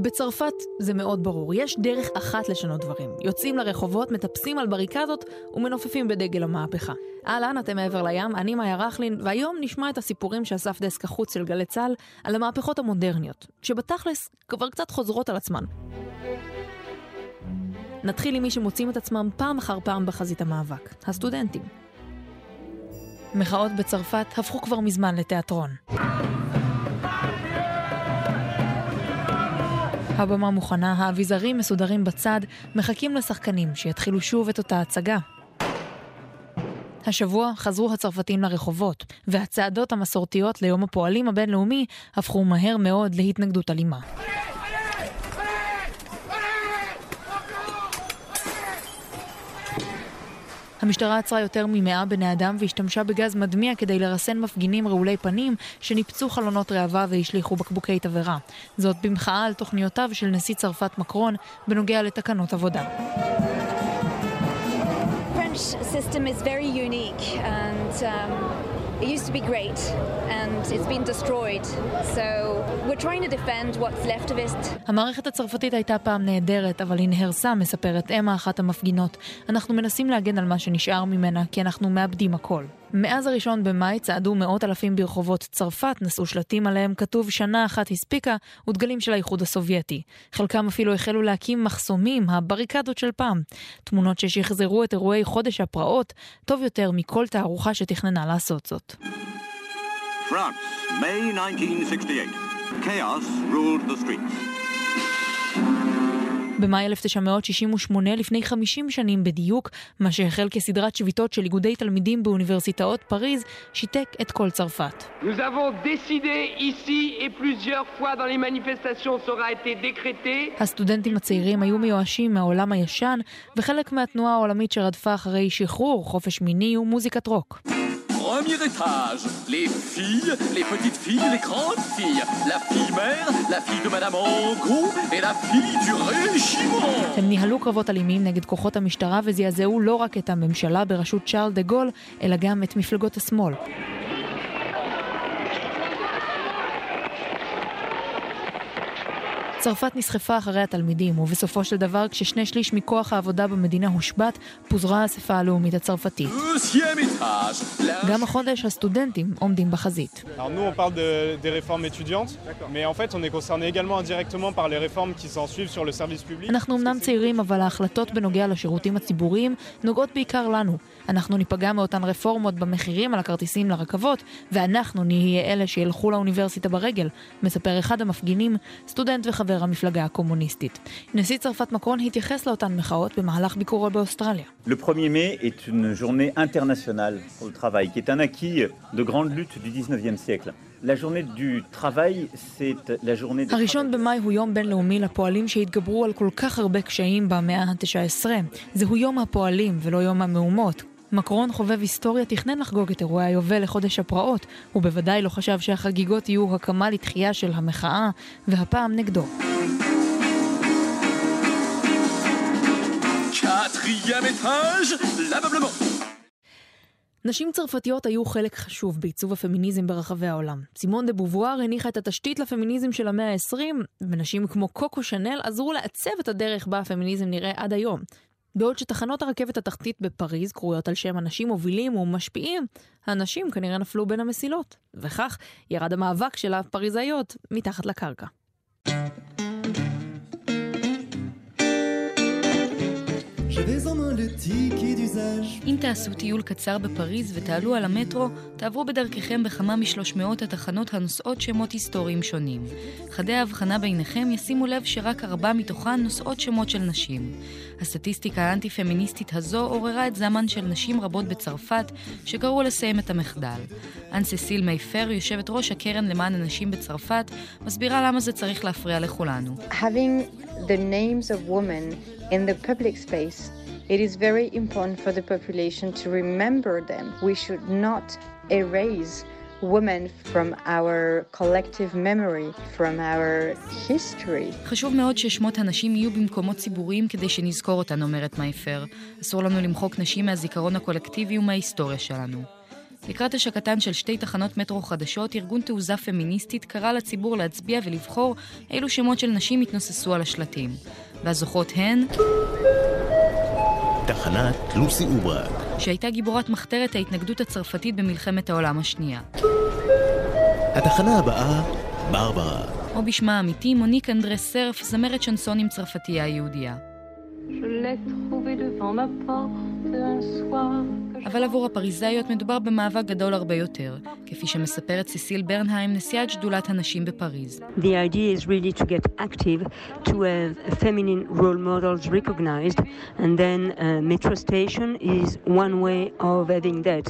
בצרפת זה מאוד ברור, יש דרך אחת לשנות דברים. יוצאים לרחובות, מטפסים על בריקדות ומנופפים בדגל המהפכה. אהלן, אתם מעבר לים, אני מאיה רכלין, והיום נשמע את הסיפורים שאסף דסק החוץ של גלי צה"ל על המהפכות המודרניות, שבתכלס כבר קצת חוזרות על עצמן. נתחיל עם מי שמוצאים את עצמם פעם אחר פעם בחזית המאבק, הסטודנטים. מחאות בצרפת הפכו כבר מזמן לתיאטרון. הבמה מוכנה, האביזרים מסודרים בצד, מחכים לשחקנים שיתחילו שוב את אותה הצגה. השבוע חזרו הצרפתים לרחובות, והצעדות המסורתיות ליום הפועלים הבינלאומי הפכו מהר מאוד להתנגדות אלימה. המשטרה עצרה יותר ממאה בני אדם והשתמשה בגז מדמיע כדי לרסן מפגינים רעולי פנים שניפצו חלונות ראווה והשליכו בקבוקי תבערה. זאת במחאה על תוכניותיו של נשיא צרפת מקרון בנוגע לתקנות עבודה. system is very unique and um, it used to be great and it's been destroyed. So we're trying to defend what's left of it. המערכת הצרפתית הייתה פעם נהדרת, אבל היא נהרסה, מספרת אמה אחת המפגינות. אנחנו מנסים להגן על מה שנשאר ממנה, כי אנחנו מאבדים הכל. מאז הראשון במאי צעדו מאות אלפים ברחובות צרפת, נשאו שלטים עליהם כתוב שנה אחת הספיקה ודגלים של האיחוד הסובייטי. חלקם אפילו החלו להקים מחסומים, הבריקדות של פעם. תמונות ששחזרו את אירועי חודש הפרעות טוב יותר מכל תערוכה שתכננה לעשות זאת. France, May 1968. Chaos ruled the streets. במאי 1968, לפני 50 שנים בדיוק, מה שהחל כסדרת שביתות של איגודי תלמידים באוניברסיטאות פריז, שיתק את כל צרפת. הסטודנטים הצעירים היו מיואשים מהעולם הישן, וחלק מהתנועה העולמית שרדפה אחרי שחרור, חופש מיני ומוזיקת רוק. Premier étage, les filles, les petites filles, les grandes filles, la fille mère, la fille de Madame Angot et la fille du régiment. הם ניהלו קרבות אלימים נגד כוחות המשטרה וזעזעו לא רק את הממשלה בראשות צ'ארל דה גול, אלא גם את מפלגות השמאל. צרפת נסחפה אחרי התלמידים, ובסופו של דבר, כששני שליש מכוח העבודה במדינה הושבת, פוזרה האספה הלאומית הצרפתית. גם החודש הסטודנטים עומדים בחזית. אנחנו אמנם צעירים, אבל ההחלטות בנוגע לשירותים הציבוריים נוגעות בעיקר לנו. אנחנו ניפגע מאותן רפורמות במחירים על הכרטיסים לרכבות, ואנחנו נהיה אלה שילכו לאוניברסיטה ברגל, מספר אחד המפגינים, סטודנט וחבר המפלגה הקומוניסטית. נשיא צרפת מקרון התייחס לאותן מחאות במהלך ביקורו באוסטרליה. Le 1er mai est une journée internationale pour le travail, qui est un acquis de grande lutte du 19e siècle. הראשון במאי הוא יום בינלאומי לפועלים שהתגברו על כל כך הרבה קשיים במאה ה-19. זהו יום הפועלים ולא יום המהומות. מקרון חובב היסטוריה תכנן לחגוג את אירועי היובל לחודש הפרעות, הוא בוודאי לא חשב שהחגיגות יהיו הקמה לתחייה של המחאה, והפעם נגדו. נשים צרפתיות היו חלק חשוב בעיצוב הפמיניזם ברחבי העולם. סימון דה בובואר הניחה את התשתית לפמיניזם של המאה ה-20, ונשים כמו קוקו שנל עזרו לעצב את הדרך בה הפמיניזם נראה עד היום. בעוד שתחנות הרכבת התחתית בפריז קרויות על שם אנשים מובילים ומשפיעים, הנשים כנראה נפלו בין המסילות, וכך ירד המאבק של הפריזאיות מתחת לקרקע. אם תעשו טיול קצר בפריז ותעלו על המטרו, תעברו בדרככם בכמה משלוש מאות התחנות הנושאות שמות היסטוריים שונים. חדי ההבחנה ביניכם ישימו לב שרק ארבע מתוכן נושאות שמות של נשים. הסטטיסטיקה האנטי-פמיניסטית הזו עוררה את זמן של נשים רבות בצרפת, שקראו לסיים את המחדל. אנ ססיל מייפר, יושבת ראש הקרן למען הנשים בצרפת, מסבירה למה זה צריך להפריע לכולנו. Having the names of women in the public space It is very important for the population to remember them. We should not erase women from our collective memory, from our history. חשוב מאוד ששמות הנשים יהיו במקומות ציבוריים כדי שנזכור אותן, אומרת מייפר. אסור לנו למחוק נשים מהזיכרון הקולקטיבי ומההיסטוריה שלנו. לקראת השקתן של שתי תחנות מטרו חדשות, ארגון תעוזה פמיניסטית קרא לציבור להצביע ולבחור אילו שמות של נשים יתנוססו על השלטים. והזוכות הן... תחנת לוסי אוברק. שהייתה גיבורת מחתרת ההתנגדות הצרפתית במלחמת העולם השנייה. התחנה הבאה, ברברה. או בשמה האמיתי, מוניק אנדרה סרף, זמרת שנסונים צרפתייה יהודייה. אבל עבור הפריזאיות מדובר במאבק גדול הרבה יותר, כפי שמספרת סיסיל ברנהיים, נשיאת שדולת הנשים בפריז. The idea is really to get active, to have feminine role models recognized, and then uh, metro station is one way of having that.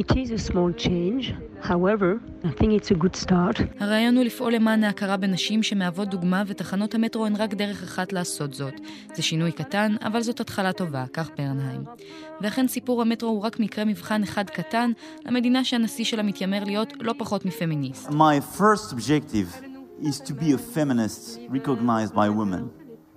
It is a small change, however, I think it's a good start. הרעיון הוא לפעול למען ההכרה בנשים שמהוות דוגמה, ותחנות המטרו הן רק דרך אחת לעשות זאת. זה שינוי קטן, אבל זאת התחלה טובה, כך ברנהיים. ואכן סיפור המטרו הוא רק מקרה מבחן אחד קטן למדינה שהנשיא שלה מתיימר להיות לא פחות מפמיניסט. My first objective is to be a feminist recognized by women,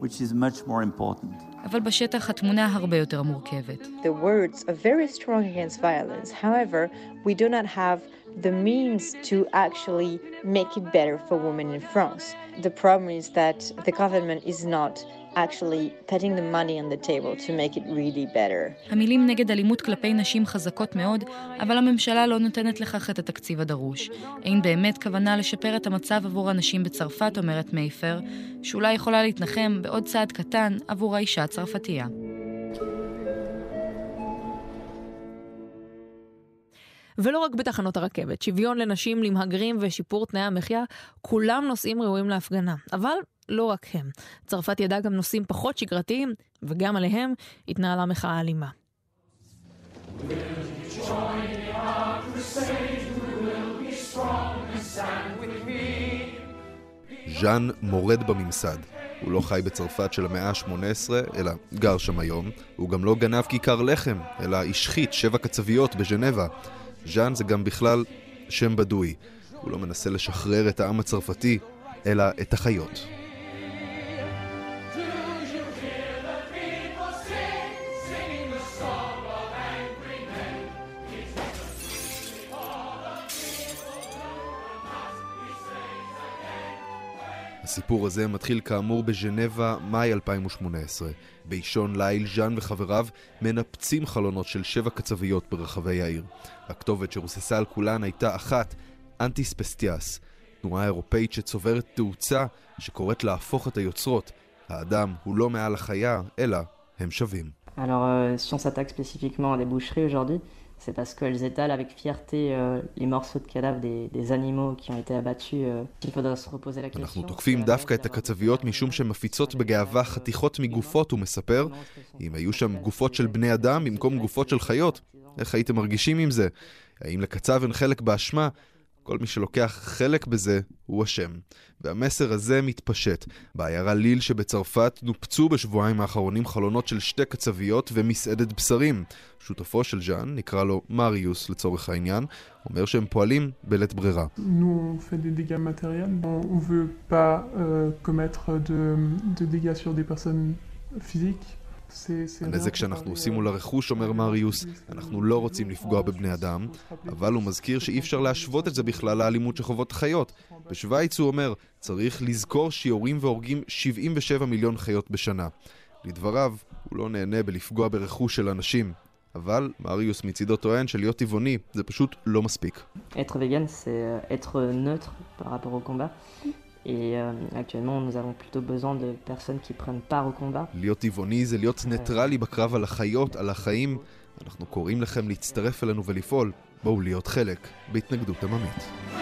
which is much more important. אבל בשטח התמונה הרבה יותר מורכבת. The words are very strong against violence. However, we do not have the means to actually make it better for women in France. The problem is that the government is not actually putting the money on the table to make it really better. המילים נגד אלימות כלפי נשים חזקות מאוד, אבל הממשלה לא נותנת לכך את התקציב הדרוש. אין באמת כוונה לשפר את המצב עבור הנשים בצרפת, אומרת מייפר, שאולי יכולה להתנחם בעוד צעד קטן עבור האישה הצרפתייה. ולא רק בתחנות הרכבת, שוויון לנשים, למהגרים ושיפור תנאי המחיה, כולם נושאים ראויים להפגנה. אבל לא רק הם. צרפת ידעה גם נושאים פחות שגרתיים, וגם עליהם התנהלה מחאה אלימה. ז'אן מורד בממסד. הוא לא חי בצרפת של המאה ה-18, אלא גר שם היום. הוא גם לא גנב כיכר לחם, אלא השחית שבע קצביות בז'נבה. ז'אן זה גם בכלל שם בדוי. הוא לא מנסה לשחרר את העם הצרפתי, אלא את החיות. הסיפור הזה מתחיל כאמור בז'נבה, מאי 2018. באישון ליל, ז'אן וחבריו מנפצים חלונות של שבע קצוויות ברחבי העיר. הכתובת שרוססה על כולן הייתה אחת, אנטיס פסטיאס, תנועה אירופאית שצוברת תאוצה שקוראת להפוך את היוצרות. האדם הוא לא מעל החיה, אלא הם שווים. Alors, euh, si on s'attaque spécifiquement à des boucheries aujourd'hui, c'est parce qu'elles étalent avec fierté euh, les morceaux de cadavres des, des animaux qui ont été abattus. Euh, il faudra se reposer la question. אנחנו תוקפים דווקא את הקצביות משום שהן מפיצות בגאווה חתיכות מגופות, הוא מספר. אם היו שם גופות של בני אדם במקום גופות של חיות, איך הייתם מרגישים עם זה? האם לקצב אין חלק באשמה? כל מי שלוקח חלק בזה הוא אשם. והמסר הזה מתפשט. בעיירה ליל שבצרפת נופצו בשבועיים האחרונים חלונות של שתי קצוויות ומסעדת בשרים. שותפו של ז'אן, נקרא לו מריוס לצורך העניין, אומר שהם פועלים בלית ברירה. הנזק שאנחנו עושים מול הרכוש, אומר מריוס, אנחנו לא רוצים לפגוע בבני אדם, אבל הוא מזכיר שאי אפשר להשוות את זה בכלל לאלימות שחוות חיות. בשוויץ הוא אומר, צריך לזכור שיורים והורגים 77 מיליון חיות בשנה. לדבריו, הוא לא נהנה בלפגוע ברכוש של אנשים. אבל מריוס מצידו טוען שלהיות טבעוני זה פשוט לא מספיק. Être vegan, c'est être neutre par rapport au combat. Et euh, actuellement, nous avons plutôt besoin de personnes qui prennent part au combat. להיות טבעוני זה להיות ניטרלי בקרב על החיות, על החיים. אנחנו קוראים לכם להצטרף אלינו ולפעול. בואו להיות חלק בהתנגדות עממית.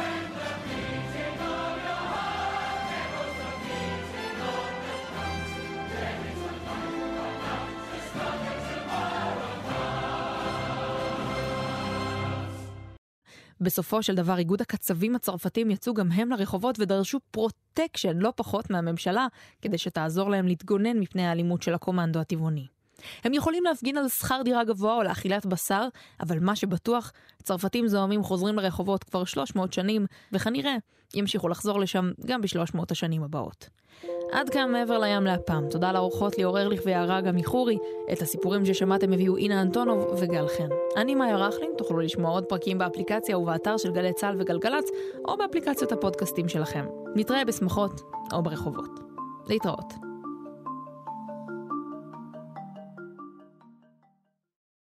בסופו של דבר איגוד הקצבים הצרפתים יצאו גם הם לרחובות ודרשו protection לא פחות מהממשלה, כדי שתעזור להם להתגונן מפני האלימות של הקומנדו הטבעוני. הם יכולים להפגין על שכר דירה גבוה או לאכילת בשר, אבל מה שבטוח, צרפתים זוהמים חוזרים לרחובות כבר 300 שנים, וכנראה ימשיכו לחזור לשם גם ב-300 השנים הבאות. עד כאן מעבר לים להפעם. תודה לאורחות ליאור ארליך ויערה גם מחורי. את הסיפורים ששמעתם הביאו אינה אנטונוב וגל חן. אני מאיה רכלין, תוכלו לשמוע עוד פרקים באפליקציה ובאתר של גלי צה"ל וגלגלצ, או באפליקציות הפודקאסטים שלכם. נתראה בשמחות או ברחובות. להתראות.